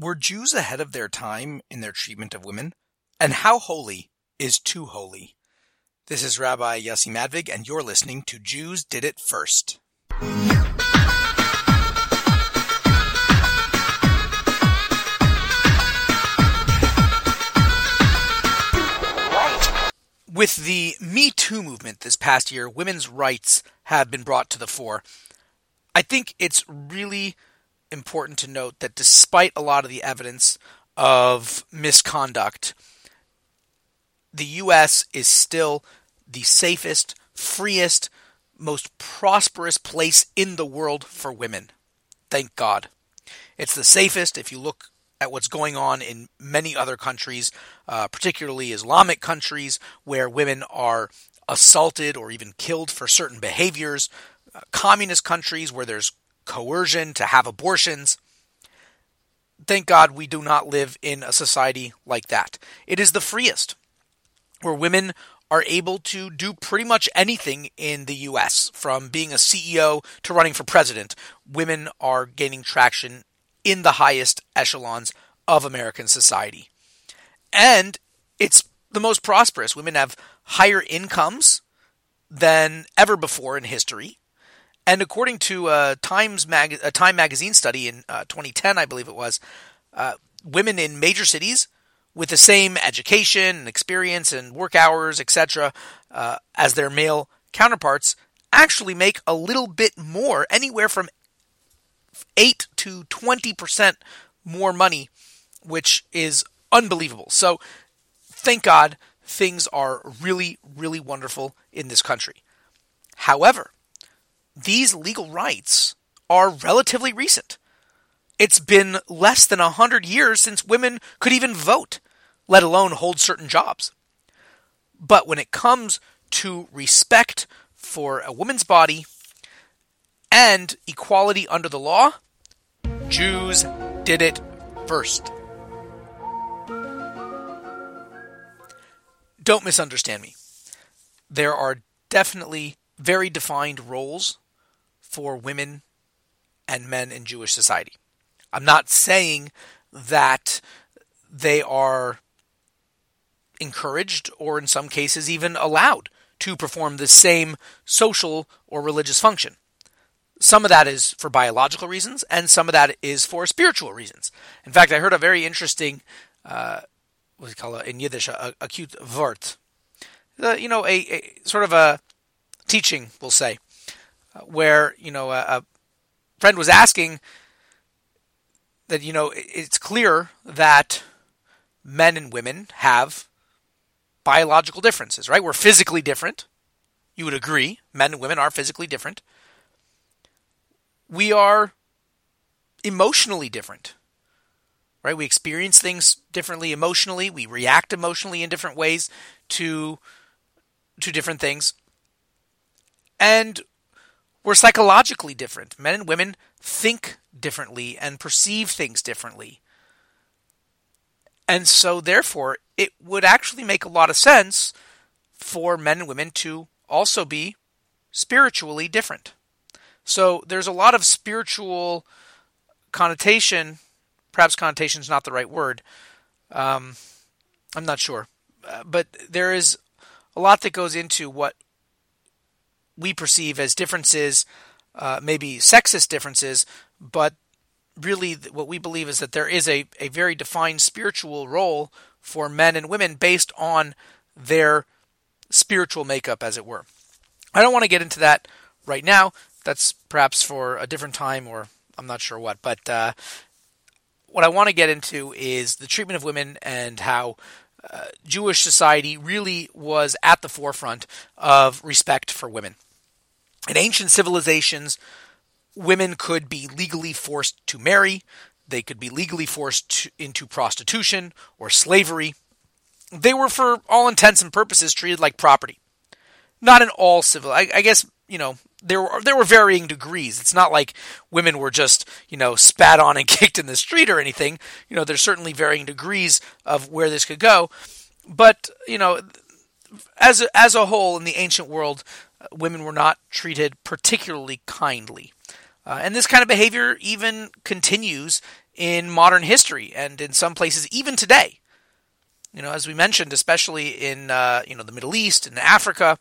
Were Jews ahead of their time in their treatment of women? And how holy is too holy? This is Rabbi Yossi Madvig, and you're listening to Jews Did It First. With the Me Too movement this past year, women's rights have been brought to the fore. I think it's really important to note that despite a lot of the evidence of misconduct, the U.S. is still the safest, freest, most prosperous place in the world for women. Thank God. It's the safest if you look at what's going on in many other countries, uh, particularly Islamic countries, where women are assaulted or even killed for certain behaviors, uh, communist countries where there's coercion to have abortions. Thank God we do not live in a society like that. It is the freest, where women are able to do pretty much anything in the US, from being a CEO to running for president. Women are gaining traction in the highest echelons of American society. And it's the most prosperous. Women have higher incomes than ever before in history. And according to a Times mag- a Time magazine study in uh, 2010, I believe it was, uh, women in major cities with the same education and experience and work hours, etc., uh, as their male counterparts actually make a little bit more, anywhere from 8 to 20% more money, which is unbelievable. So, thank God things are really, really wonderful in this country. However, these legal rights are relatively recent. It's been less than a hundred years since women could even vote, let alone hold certain jobs. But when it comes to respect for a woman's body and equality under the law, Jews did it first. Don't misunderstand me. There are definitely very defined roles for women and men in Jewish society. I'm not saying that they are encouraged or in some cases even allowed to perform the same social or religious function. Some of that is for biological reasons, and some of that is for spiritual reasons. In fact, I heard a very interesting, uh, what do you call it in Yiddish, a, a cute vert. Uh, you know, a, a, sort of a teaching, we'll say, where you know a, a friend was asking that you know it's clear that men and women have biological differences, right? We're physically different. You would agree, men and women are physically different. We are emotionally different. Right? We experience things differently emotionally, we react emotionally in different ways to to different things. And we're psychologically different. Men and women think differently and perceive things differently. And so, therefore, it would actually make a lot of sense for men and women to also be spiritually different. So, there's a lot of spiritual connotation. Perhaps connotation is not the right word. Um, I'm not sure. Uh, but there is a lot that goes into what we perceive as differences, uh, maybe sexist differences, but really what we believe is that there is a, a very defined spiritual role for men and women based on their spiritual makeup, as it were. I don't want to get into that right now. That's perhaps for a different time, or I'm not sure what. But uh, what I want to get into is the treatment of women and how uh, Jewish society really was at the forefront of respect for women. In ancient civilizations, women could be legally forced to marry, they could be legally forced to, into prostitution or slavery. They were, for all intents and purposes, treated like property. Not in all civil. I, I guess you know there were there were varying degrees. It's not like women were just you know spat on and kicked in the street or anything. You know, there's certainly varying degrees of where this could go. But you know, as as a whole in the ancient world, women were not treated particularly kindly. Uh, and this kind of behavior even continues in modern history and in some places even today. You know, as we mentioned, especially in uh, you know the Middle East and Africa.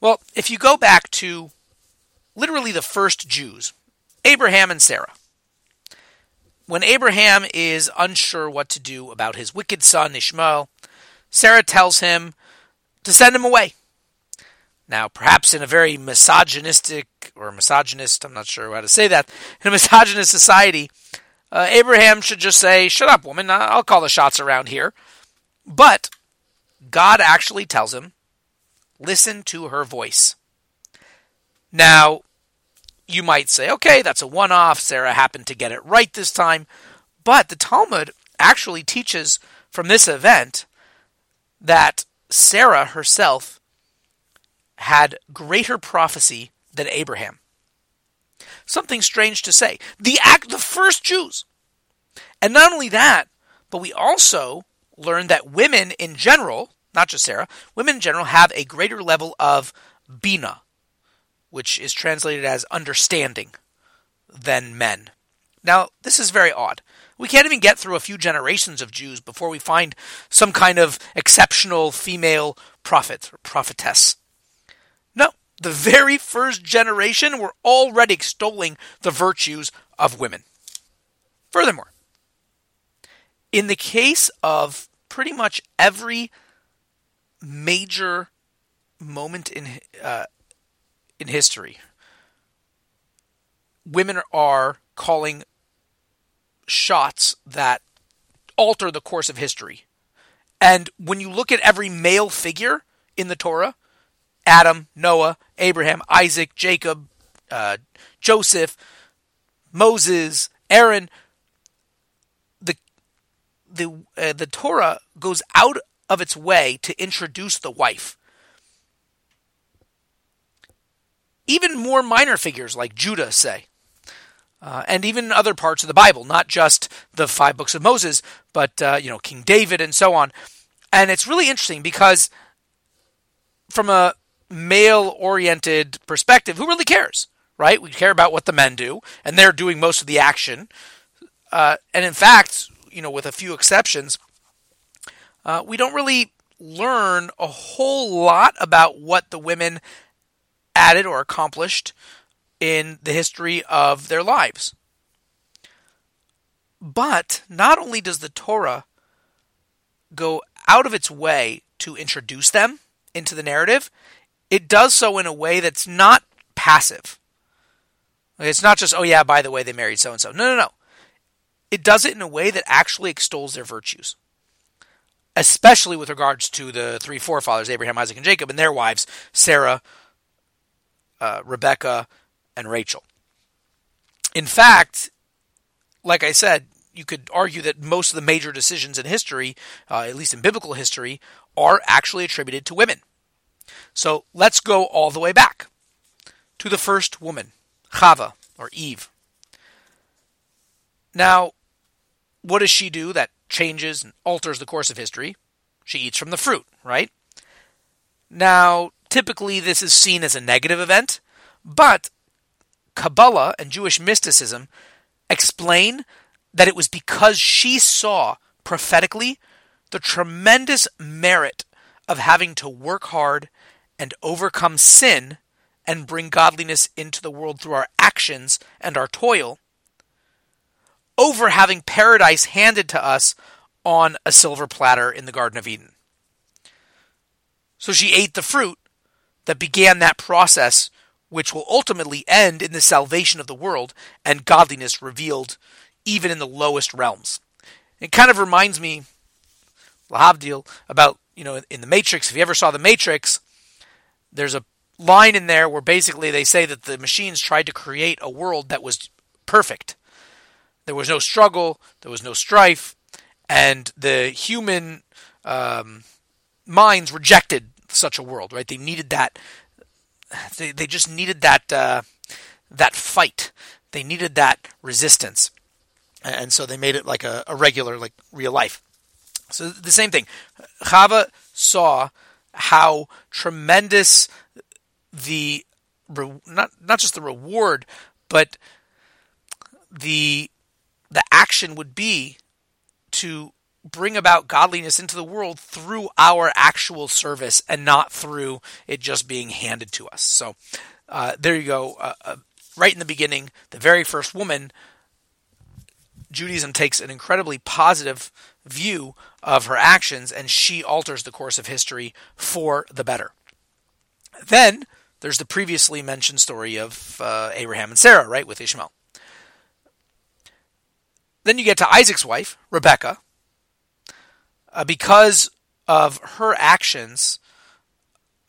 Well, if you go back to literally the first Jews, Abraham and Sarah. When Abraham is unsure what to do about his wicked son Ishmael, Sarah tells him to send him away. Now, perhaps in a very misogynistic or misogynist, I'm not sure how to say that, in a misogynist society, uh, Abraham should just say, Shut up, woman, I'll call the shots around here. But God actually tells him, Listen to her voice. Now, you might say, okay, that's a one off. Sarah happened to get it right this time. But the Talmud actually teaches from this event that Sarah herself had greater prophecy than Abraham. Something strange to say. The act, the first Jews. And not only that, but we also learn that women in general, not just Sarah, women in general have a greater level of bina, which is translated as understanding, than men. Now, this is very odd. We can't even get through a few generations of Jews before we find some kind of exceptional female prophet or prophetess. The very first generation were already extolling the virtues of women. Furthermore, in the case of pretty much every major moment in uh, in history, women are calling shots that alter the course of history. And when you look at every male figure in the Torah, Adam, Noah, Abraham, Isaac, Jacob, uh, Joseph, Moses, Aaron, the the uh, the Torah goes out of its way to introduce the wife. Even more minor figures like Judah say, uh, and even other parts of the Bible, not just the five books of Moses, but uh, you know King David and so on. And it's really interesting because from a male-oriented perspective, who really cares, right? We care about what the men do, and they're doing most of the action. Uh, and in fact, you know, with a few exceptions, uh, we don't really learn a whole lot about what the women added or accomplished in the history of their lives. But not only does the Torah go out of its way to introduce them into the narrative, it does so in a way that's not passive. It's not just, oh yeah, by the way, they married so and so. No, no, no. It does it in a way that actually extols their virtues, especially with regards to the three forefathers, Abraham, Isaac, and Jacob, and their wives, Sarah, uh, Rebecca, and Rachel. In fact, like I said, you could argue that most of the major decisions in history, uh, at least in biblical history, are actually attributed to women. So let's go all the way back to the first woman, Chava, or Eve. Now, what does she do that changes and alters the course of history? She eats from the fruit, right? Now, typically this is seen as a negative event, but Kabbalah and Jewish mysticism explain that it was because she saw prophetically the tremendous merit of having to work hard and overcome sin and bring godliness into the world through our actions and our toil over having paradise handed to us on a silver platter in the Garden of Eden. So she ate the fruit that began that process which will ultimately end in the salvation of the world and godliness revealed even in the lowest realms. It kind of reminds me, Lahavdil, about, you know, in the Matrix. If you ever saw the Matrix, there's a line in there where basically they say that the machines tried to create a world that was perfect. There was no struggle, there was no strife, and the human um, minds rejected such a world, right? They needed that they they just needed that uh, that fight. They needed that resistance, and so they made it like a, a regular, like real life. So the same thing. Chava saw how tremendous the not not just the reward, but the the action would be to bring about godliness into the world through our actual service and not through it just being handed to us. So uh, there you go. Uh, uh, right in the beginning, the very first woman, Judaism takes an incredibly positive view of her actions and she alters the course of history for the better. Then there's the previously mentioned story of uh, Abraham and Sarah, right, with Ishmael. Then you get to Isaac's wife, Rebecca. Uh, because of her actions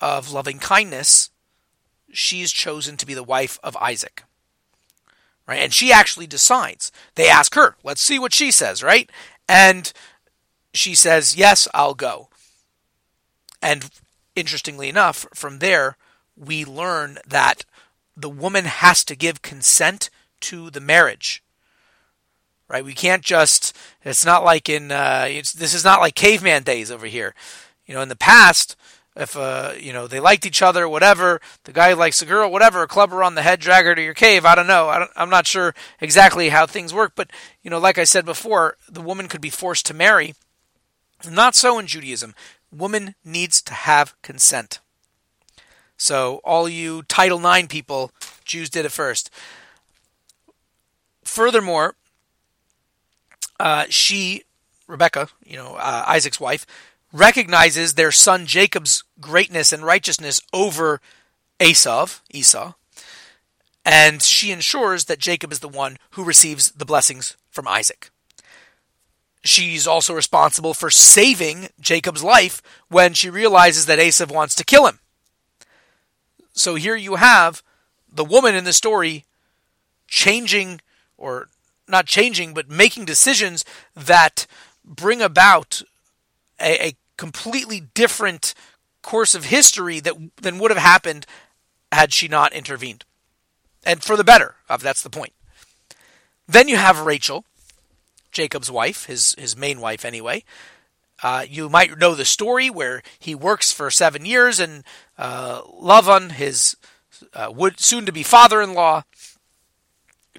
of loving kindness, she's chosen to be the wife of Isaac. Right? And she actually decides. They ask her, let's see what she says, right? And she says, yes, I'll go. And interestingly enough, from there, we learn that the woman has to give consent to the marriage. Right? We can't just. It's not like in. Uh, this is not like caveman days over here. You know, in the past, if uh, you know they liked each other, whatever. The guy likes the girl, whatever. Club her on the head, drag her to your cave. I don't know. I am not sure exactly how things work, but you know, like I said before, the woman could be forced to marry. Not so in Judaism. Woman needs to have consent. So all you Title IX people, Jews did it first. Furthermore, uh, she, Rebecca, you know, uh, Isaac's wife, recognizes their son Jacob's greatness and righteousness over Esau, Esau, and she ensures that Jacob is the one who receives the blessings from Isaac. She's also responsible for saving Jacob's life when she realizes that Esau wants to kill him. So here you have the woman in the story changing, or not changing, but making decisions that bring about a, a completely different course of history that than would have happened had she not intervened. And for the better, uh, that's the point. Then you have Rachel, Jacob's wife, his his main wife anyway, uh, you might know the story where he works for seven years, and uh, Lavan, his uh, would soon to be father in law,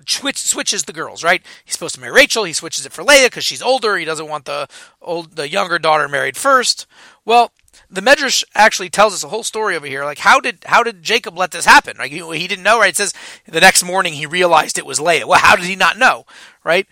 switch, switches the girls. Right? He's supposed to marry Rachel. He switches it for Leah because she's older. He doesn't want the old the younger daughter married first. Well, the Medrash actually tells us a whole story over here. Like, how did how did Jacob let this happen? Like, he, he didn't know, right? It says the next morning he realized it was Leah. Well, how did he not know, right?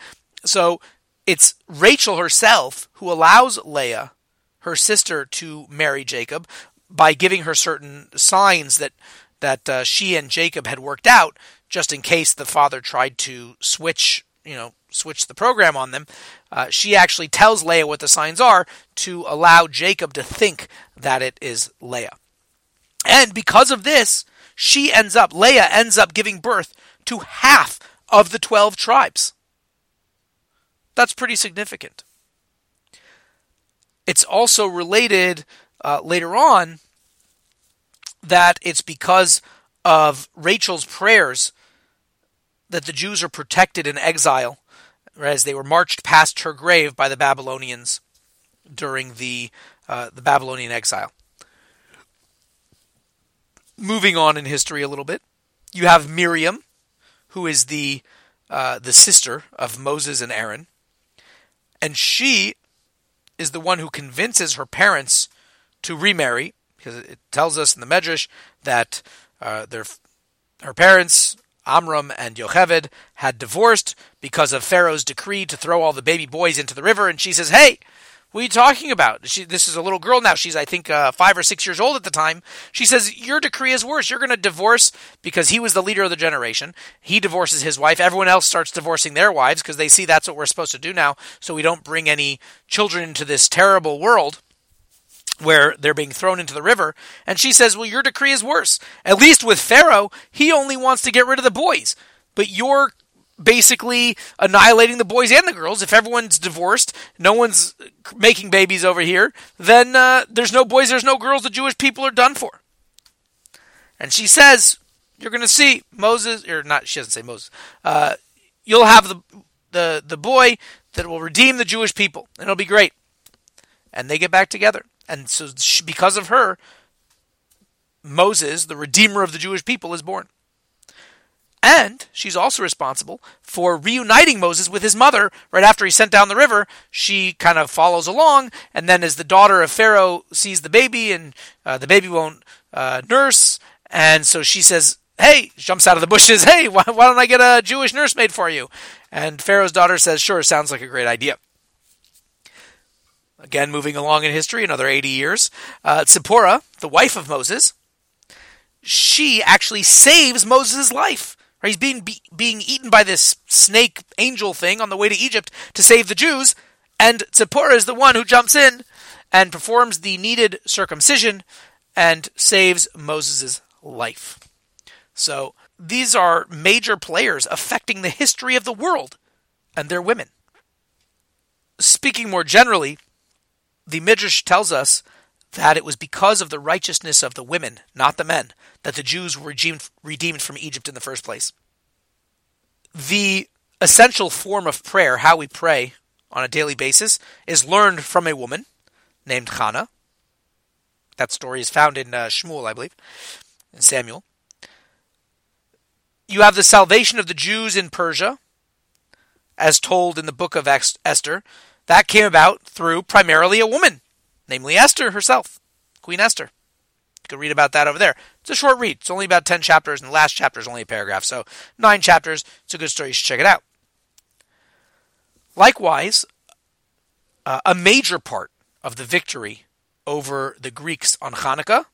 So it's Rachel herself who allows Leah, her sister, to marry Jacob by giving her certain signs that that uh, she and Jacob had worked out, just in case the father tried to switch, you know, switch the program on them. Uh, she actually tells Leah what the signs are to allow Jacob to think that it is Leah. And because of this, she ends up, Leah ends up giving birth to half of the 12 tribes. That's pretty significant. It's also related uh, later on that it's because of Rachel's prayers that the Jews are protected in exile as they were marched past her grave by the Babylonians during the uh, the Babylonian exile. Moving on in history a little bit, you have Miriam, who is the uh, the sister of Moses and Aaron. And she is the one who convinces her parents to remarry, because it tells us in the Medrash that uh, their her parents, Amram and Yocheved, had divorced because of Pharaoh's decree to throw all the baby boys into the river. And she says, "Hey, what are you talking about? She, this is a little girl now. She's, I think, uh, five or six years old at the time. She says, Your decree is worse. You're going to divorce because he was the leader of the generation. He divorces his wife. Everyone else starts divorcing their wives because they see that's what we're supposed to do now. So we don't bring any children into this terrible world where they're being thrown into the river. And she says, Well, your decree is worse. At least with Pharaoh, he only wants to get rid of the boys. But you're basically annihilating the boys and the girls. If everyone's divorced, no one's making babies over here, then uh, there's no boys, there's no girls. The Jewish people are done for. And she says, "You're going to see Moses, or not? She doesn't say Moses. Uh, you'll have the the the boy that will redeem the Jewish people, and it'll be great." And they get back together, and so she, because of her, Moses, the redeemer of the Jewish people, is born. And she's also responsible for reuniting Moses with his mother right after he sent down the river. She kind of follows along, and then as the daughter of Pharaoh sees the baby and uh, the baby won't uh, nurse, and so she says, Hey, jumps out of the bushes, Hey, why, why don't I get a Jewish nursemaid for you? And Pharaoh's daughter says, Sure, sounds like a great idea. Again, moving along in history, another 80 years, uh, Zipporah, the wife of Moses, she actually saves Moses' life. Right? He's being be, being eaten by this snake angel thing on the way to Egypt to save the Jews, and Zipporah is the one who jumps in and performs the needed circumcision and saves Moses' life. So these are major players affecting the history of the world, and they're women. Speaking more generally, the Midrash tells us that it was because of the righteousness of the women, not the men, that the Jews were redeemed, redeemed from Egypt in the first place. The essential form of prayer, how we pray on a daily basis, is learned from a woman named Hannah. That story is found in uh, Shmuel, I believe, in Samuel. You have the salvation of the Jews in Persia, as told in the book of Esther. That came about through primarily a woman, namely Esther herself, Queen Esther. You can read about that over there. It's a short read. It's only about 10 chapters, and the last chapter is only a paragraph. So, nine chapters. It's a good story. You should check it out. Likewise, uh, a major part of the victory over the Greeks on Hanukkah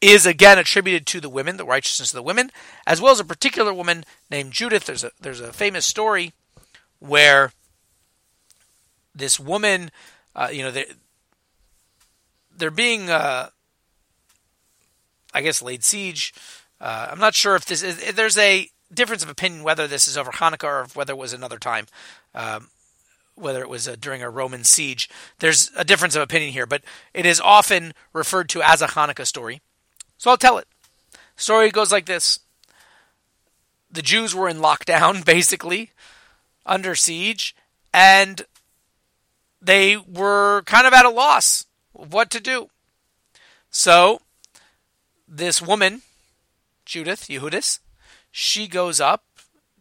is again attributed to the women, the righteousness of the women, as well as a particular woman named Judith. There's a there's a famous story where this woman, uh, you know, they're, they're being, uh, I guess, laid siege. Uh, I'm not sure if this is, there's a difference of opinion whether this is over Hanukkah or whether it was another time, um, whether it was uh, during a Roman siege. There's a difference of opinion here, but it is often referred to as a Hanukkah story. So I'll tell it. Story goes like this. The Jews were in lockdown, basically, under siege, and they were kind of at a loss of what to do. So, this woman, Judith, Yehudis, she goes up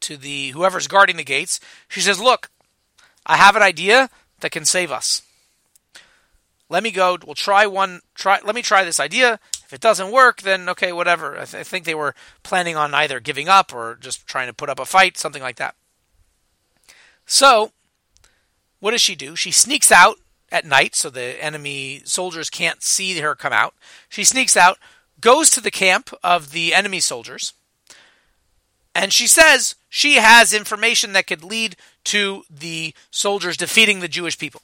to the whoever's guarding the gates. She says, "Look, I have an idea that can save us. Let me go. We'll try one. Try. Let me try this idea. If it doesn't work, then okay, whatever. I, th- I think they were planning on either giving up or just trying to put up a fight, something like that. So what does she do? She sneaks out at night so the enemy soldiers can't see her come out. She sneaks out, goes to the camp of the enemy soldiers, and she says she has information that could lead to the soldiers defeating the Jewish people.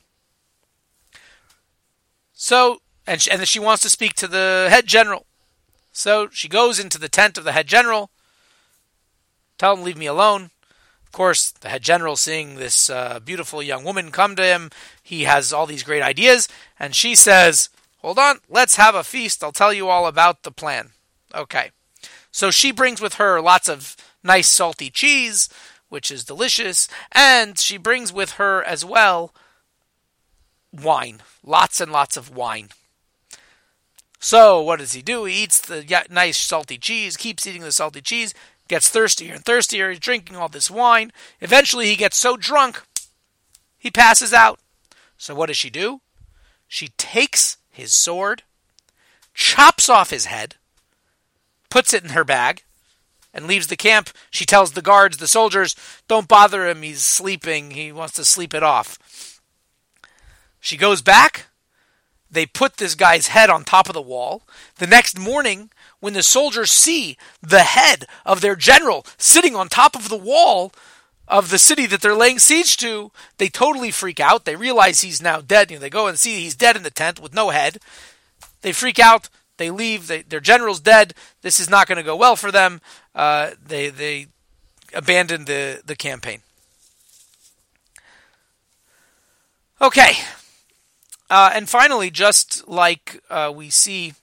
So, and she, and she wants to speak to the head general. So she goes into the tent of the head general. Tell him, leave me alone. Course, the head general, seeing this uh, beautiful young woman come to him, he has all these great ideas, and she says, Hold on, let's have a feast. I'll tell you all about the plan. Okay. So she brings with her lots of nice salty cheese, which is delicious, and she brings with her as well wine. Lots and lots of wine. So, what does he do? He eats the nice salty cheese, keeps eating the salty cheese, gets thirstier and thirstier. He's drinking all this wine. Eventually, he gets so drunk, he passes out. So, what does she do? She takes his sword, chops off his head, puts it in her bag, and leaves the camp. She tells the guards, the soldiers, don't bother him. He's sleeping. He wants to sleep it off. She goes back. They put this guy's head on top of the wall. The next morning, when the soldiers see the head of their general sitting on top of the wall of the city that they're laying siege to, they totally freak out. They realize he's now dead. You know, they go and see he's dead in the tent with no head. They freak out. They leave. They, their general's dead. This is not going to go well for them. Uh, they they abandon the the campaign. Okay, uh, and finally, just like uh, we see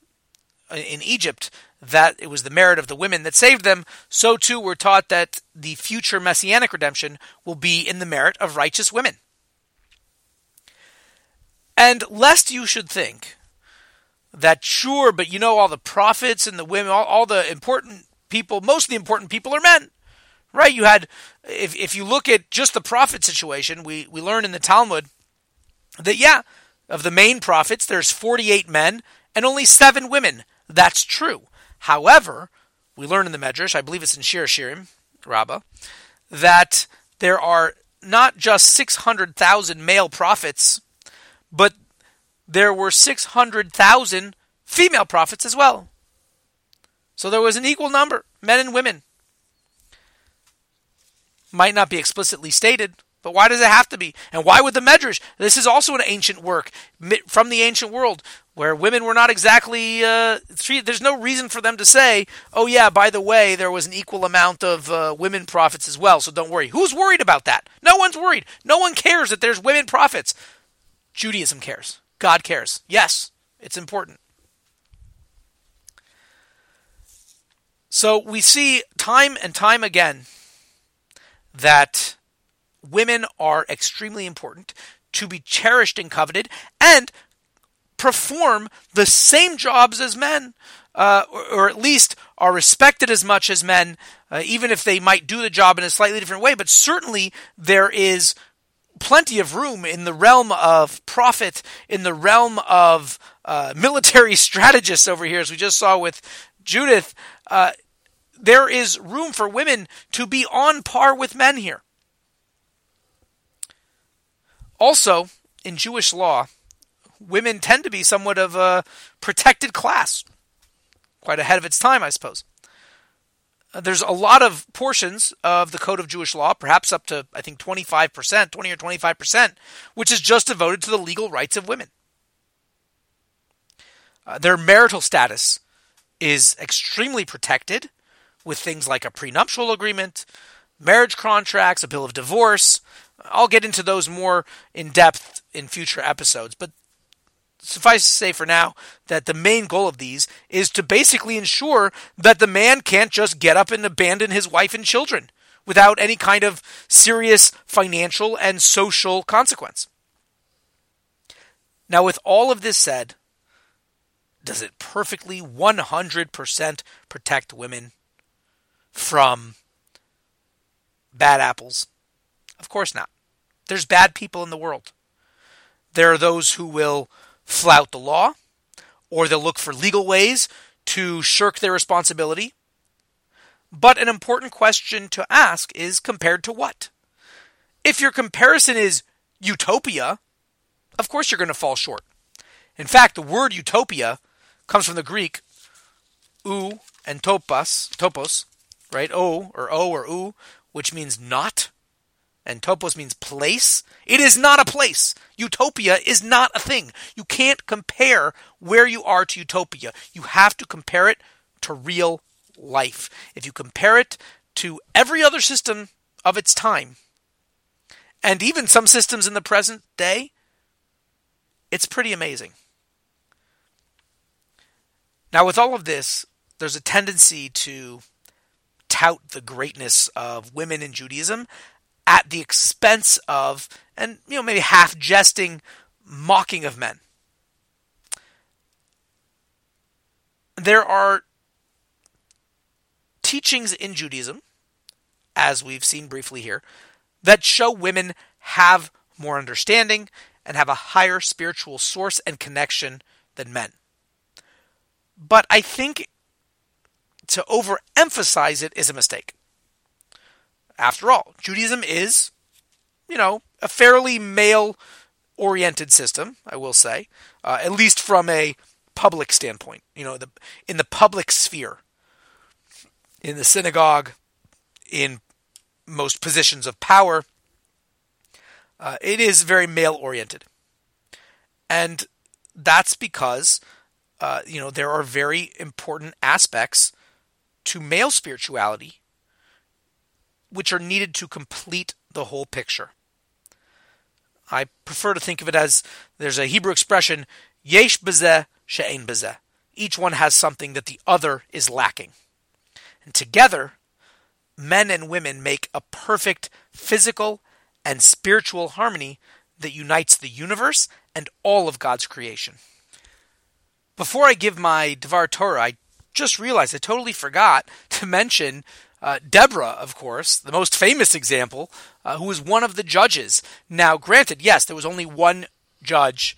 Uh, in Egypt that it was the merit of the women that saved them, so too we're taught that the future messianic redemption will be in the merit of righteous women. And lest you should think that sure, but you know, all the prophets and the women, all, all the important people, most of the important people are men. right? You had, if, if you look at just the prophet situation, we, we learn in the Talmud that, yeah, of the main prophets, there's 48 men and only seven women. That's true. However, we learn in the Medrash, I believe it's in Shir Shirim, Rabbah, that there are not just 600,000 male prophets, but there were 600,000 female prophets as well. So there was an equal number, men and women. Might not be explicitly stated, but why does it have to be? And why would the Medrash? This is also an ancient work from the ancient world where women were not exactly uh, treated. There's no reason for them to say, "Oh yeah, by the way, there was an equal amount of uh, women prophets as well." So don't worry. Who's worried about that? No one's worried. No one cares that there's women prophets. Judaism cares. God cares. Yes, it's important. So we see time and time again that women are extremely important to be cherished and coveted and perform the same jobs as men, uh, or, or, at least are respected as much as men, uh, even if they might do the job in a slightly different way. But certainly there is plenty of room in the realm of prophet, in the realm of uh, military strategists over here, as we just saw with Judith. Uh, there is room for women to be on par with men here. Also, in Jewish law, women tend to be somewhat of a protected class, quite ahead of its time, I suppose. Uh, there's a lot of portions of the Code of Jewish Law, perhaps up to, I think, 25%, 20 or 25%, which is just devoted to the legal rights of women. Uh, their marital status is extremely protected with things like a prenuptial agreement, marriage contracts, a bill of divorce. I'll get into those more in depth in future episodes, but suffice to say for now that the main goal of these is to basically ensure that the man can't just get up and abandon his wife and children without any kind of serious financial and social consequence. Now, with all of this said, does it perfectly 100% protect women? from bad apples? Of course not. There's bad people in the world. There are those who will flout the law, or they'll look for legal ways to shirk their responsibility. But an important question to ask is compared to what? If your comparison is utopia, of course you're going to fall short. In fact, the word utopia comes from the Greek ou and topos, topos, right? O or O or U, which means not, and topos means place. It is not a place. Utopia is not a thing. You can't compare where you are to utopia. You have to compare it to real life. If you compare it to every other system of its time, and even some systems in the present day, it's pretty amazing. Now, with all of this, there's a tendency to tout the greatness of women in Judaism at the expense of, and you know, maybe half jesting, mocking of men. There are teachings in Judaism, as we've seen briefly here, that show women have more understanding and have a higher spiritual source and connection than men. But I think to overemphasize it is a mistake. After all, Judaism is, you know, a fairly male oriented system, I will say, uh, at least from a public standpoint, you know, the, in the public sphere, in the synagogue, in most positions of power, uh, it is very male oriented. And that's because, uh, you know, there are very important aspects to male spirituality, which are needed to complete the whole picture. I prefer to think of it as there's a Hebrew expression, yesh bezeh she'en bezeh. Each one has something that the other is lacking. And together, men and women make a perfect physical and spiritual harmony that unites the universe and all of God's creation. Before I give my Devar Torah, I just realized I totally forgot to mention Uh, Deborah, of course, the most famous example, uh, who was one of the judges. Now, granted, yes, there was only one judge.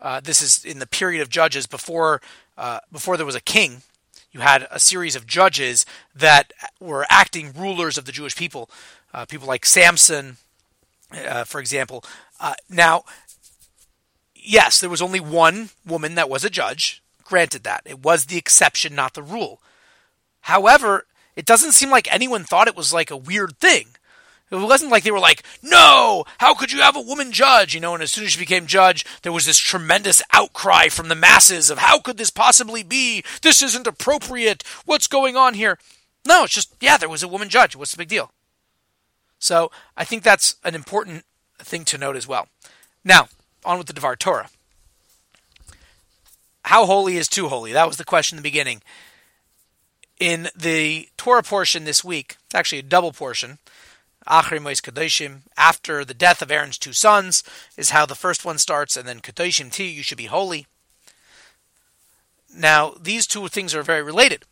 Uh, this is in the period of judges before uh, before there was a king. You had a series of judges that were acting rulers of the Jewish people. Uh, people like Samson, uh, for example. now, yes, there was only one woman that was a judge. Granted that. It was the exception, not the rule. However, it doesn't seem like anyone thought it was like a weird thing. It wasn't like they were like, no, how could you have a woman judge? You know, and as soon as she became judge, there was this tremendous outcry from the masses of how could this possibly be? This isn't appropriate. What's going on here? No, it's just, yeah, there was a woman judge. What's the big deal? So I think that's an important thing to note as well. Now, on with the Devar Torah. How holy is too holy? That was the question in the beginning. In the Torah portion this week, it's actually a double portion. Achri Mois Kadoshim, after the death of Aaron's two sons, is how the first one starts, and then Kadoshim T, you should be holy. Now, these two things are very related.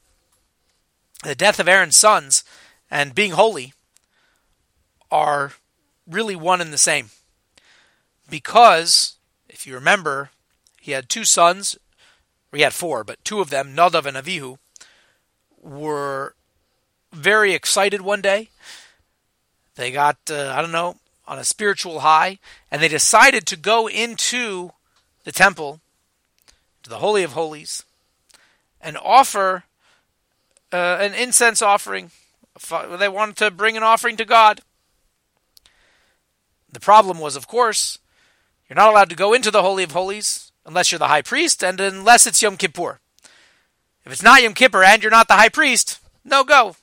The death of Aaron's sons and being holy are really one and the same because, if you remember, he had two sons, or he had four, but two of them, Nadav and Avihu, were very excited one day. They got, uh, I don't know, on a spiritual high, and they decided to go into the temple, to the Holy of Holies, and offer uh, an incense offering. They wanted to bring an offering to God. The problem was, of course, you're not allowed to go into the Holy of Holies unless you're the high priest and unless it's Yom Kippur. If it's not Yom Kippur and you're not the high priest, no go.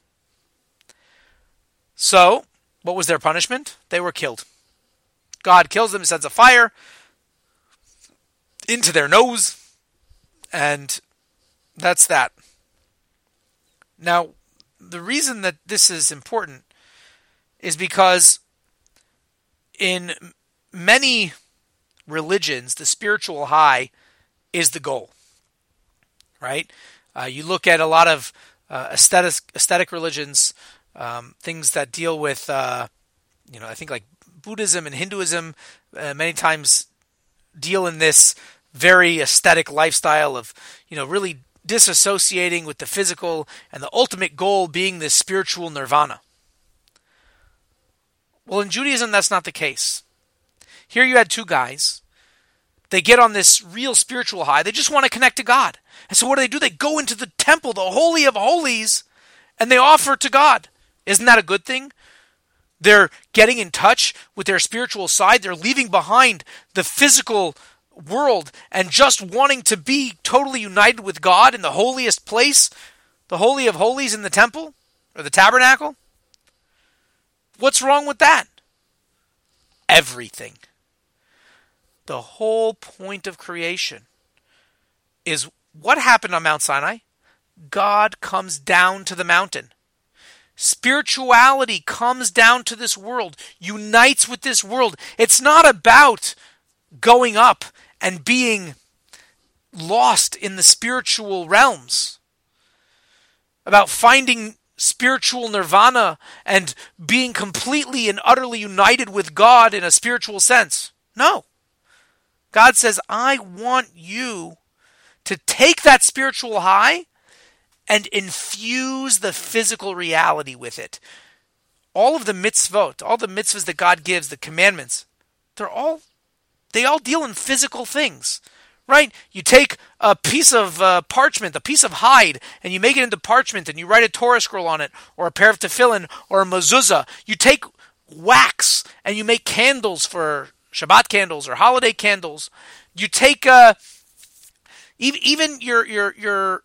So, what was their punishment? They were killed. God kills them, sends a fire into their nose, and that's that. Now, the reason that this is important is because in many religions, the spiritual high is the goal, right? Uh, you look at a lot of uh, aesthetic, aesthetic religions, um, things that deal with, uh, you know, I think like Buddhism and Hinduism uh, many times deal in this very aesthetic lifestyle of, you know, really disassociating with the physical and the ultimate goal being this spiritual nirvana. Well, in Judaism, that's not the case. Here you had two guys. They get on this real spiritual high. They just want to connect to God. And so what do they do? They go into the temple, the Holy of Holies, and they offer to God. Isn't that a good thing? They're getting in touch with their spiritual side. They're leaving behind the physical world and just wanting to be totally united with God in the holiest place, the Holy of Holies in the temple or the tabernacle. What's wrong with that? Everything. The whole point of creation is what happened on Mount Sinai? God comes down to the mountain. Spirituality comes down to this world, unites with this world. It's not about going up and being lost in the spiritual realms, about finding spiritual nirvana and being completely and utterly united with God in a spiritual sense. No. God says, I want you to take that spiritual high and infuse the physical reality with it. All of the mitzvot, all the mitzvahs that God gives, the commandments, they're all they all deal in physical things. Right? You take a piece of uh, parchment, a piece of hide, and you make it into parchment, and you write a Torah scroll on it, or a pair of tefillin, or a mezuzah. You take wax and you make candles for Shabbat candles or holiday candles. You take uh, even your your your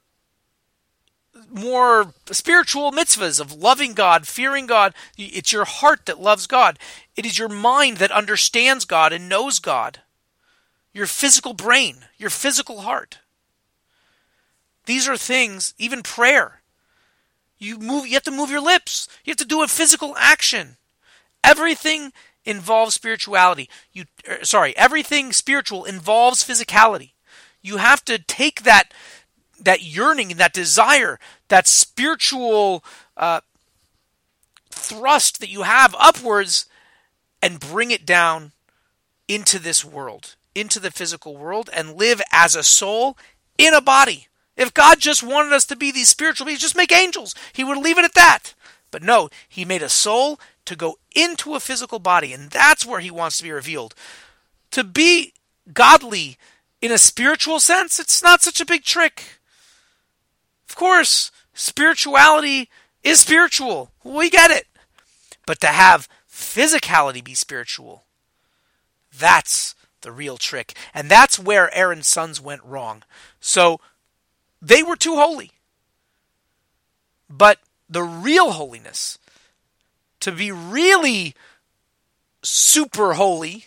more spiritual mitzvahs of loving God, fearing God. It's your heart that loves God. It is your mind that understands God and knows God. Your physical brain, your physical heart. These are things, even prayer. You move you have to move your lips. You have to do a physical action. Everything involves spirituality. You er, sorry, everything spiritual involves physicality. You have to take that that yearning, and that desire, that spiritual uh, thrust that you have upwards and bring it down into this world, into the physical world, and live as a soul in a body. If God just wanted us to be these spiritual beings, just make angels. He would leave it at that. But no, He made a soul to go into a physical body, and that's where He wants to be revealed. To be godly in a spiritual sense, it's not such a big trick. Of course, spirituality is spiritual. We get it. But to have physicality be spiritual, that's the real trick. And that's where Aaron's sons went wrong. So they were too holy. But the real holiness, to be really super holy,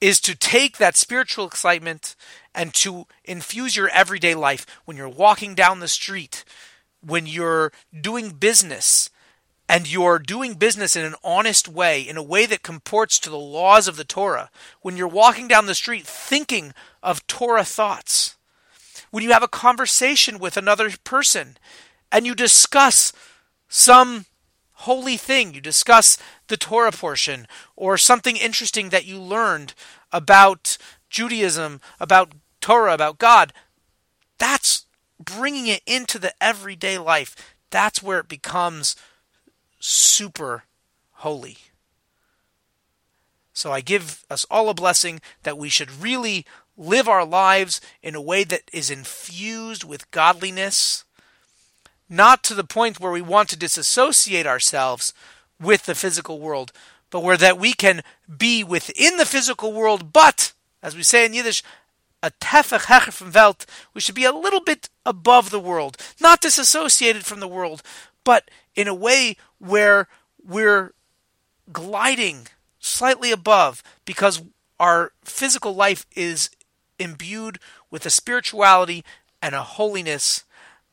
is to take that spiritual excitement and to infuse your everyday life. When you're walking down the street, when you're doing business, and you're doing business in an honest way, in a way that comports to the laws of the Torah, when you're walking down the street thinking of Torah thoughts, when you have a conversation with another person and you discuss some holy thing, you discuss the Torah portion or something interesting that you learned about Judaism, about Torah, about God, that's bringing it into the everyday life. That's where it becomes super holy. So I give us all a blessing that we should really live our lives in a way that is infused with godliness, not to the point where we want to disassociate ourselves with the physical world, but where that we can be within the physical world, but, as we say in Yiddish, a tefach hecher from Welt, we should be a little bit above the world, not disassociated from the world, but in a way where we're gliding slightly above because our physical life is imbued with a spirituality and a holiness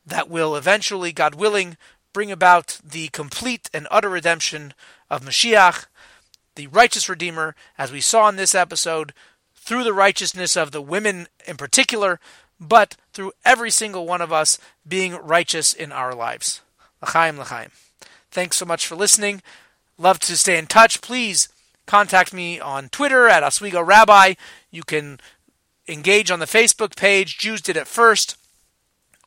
that will eventually, God willing, bring about the complete and utter redemption of Mashiach, the righteous Redeemer, as we saw in this episode, through the righteousness of the women in particular, but through every single one of us being righteous in our lives. L'chaim, l'chaim. Thanks so much for listening. Love to stay in touch. Please contact me on Twitter at Oswego Rabbi. You can engage on the Facebook page. Jews did it first.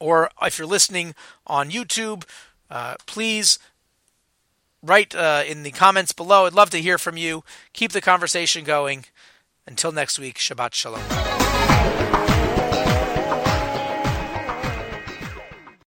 Or if you're listening on YouTube, uh, please write uh, in the comments below. I'd love to hear from you. Keep the conversation going. Until next week, Shabbat Shalom.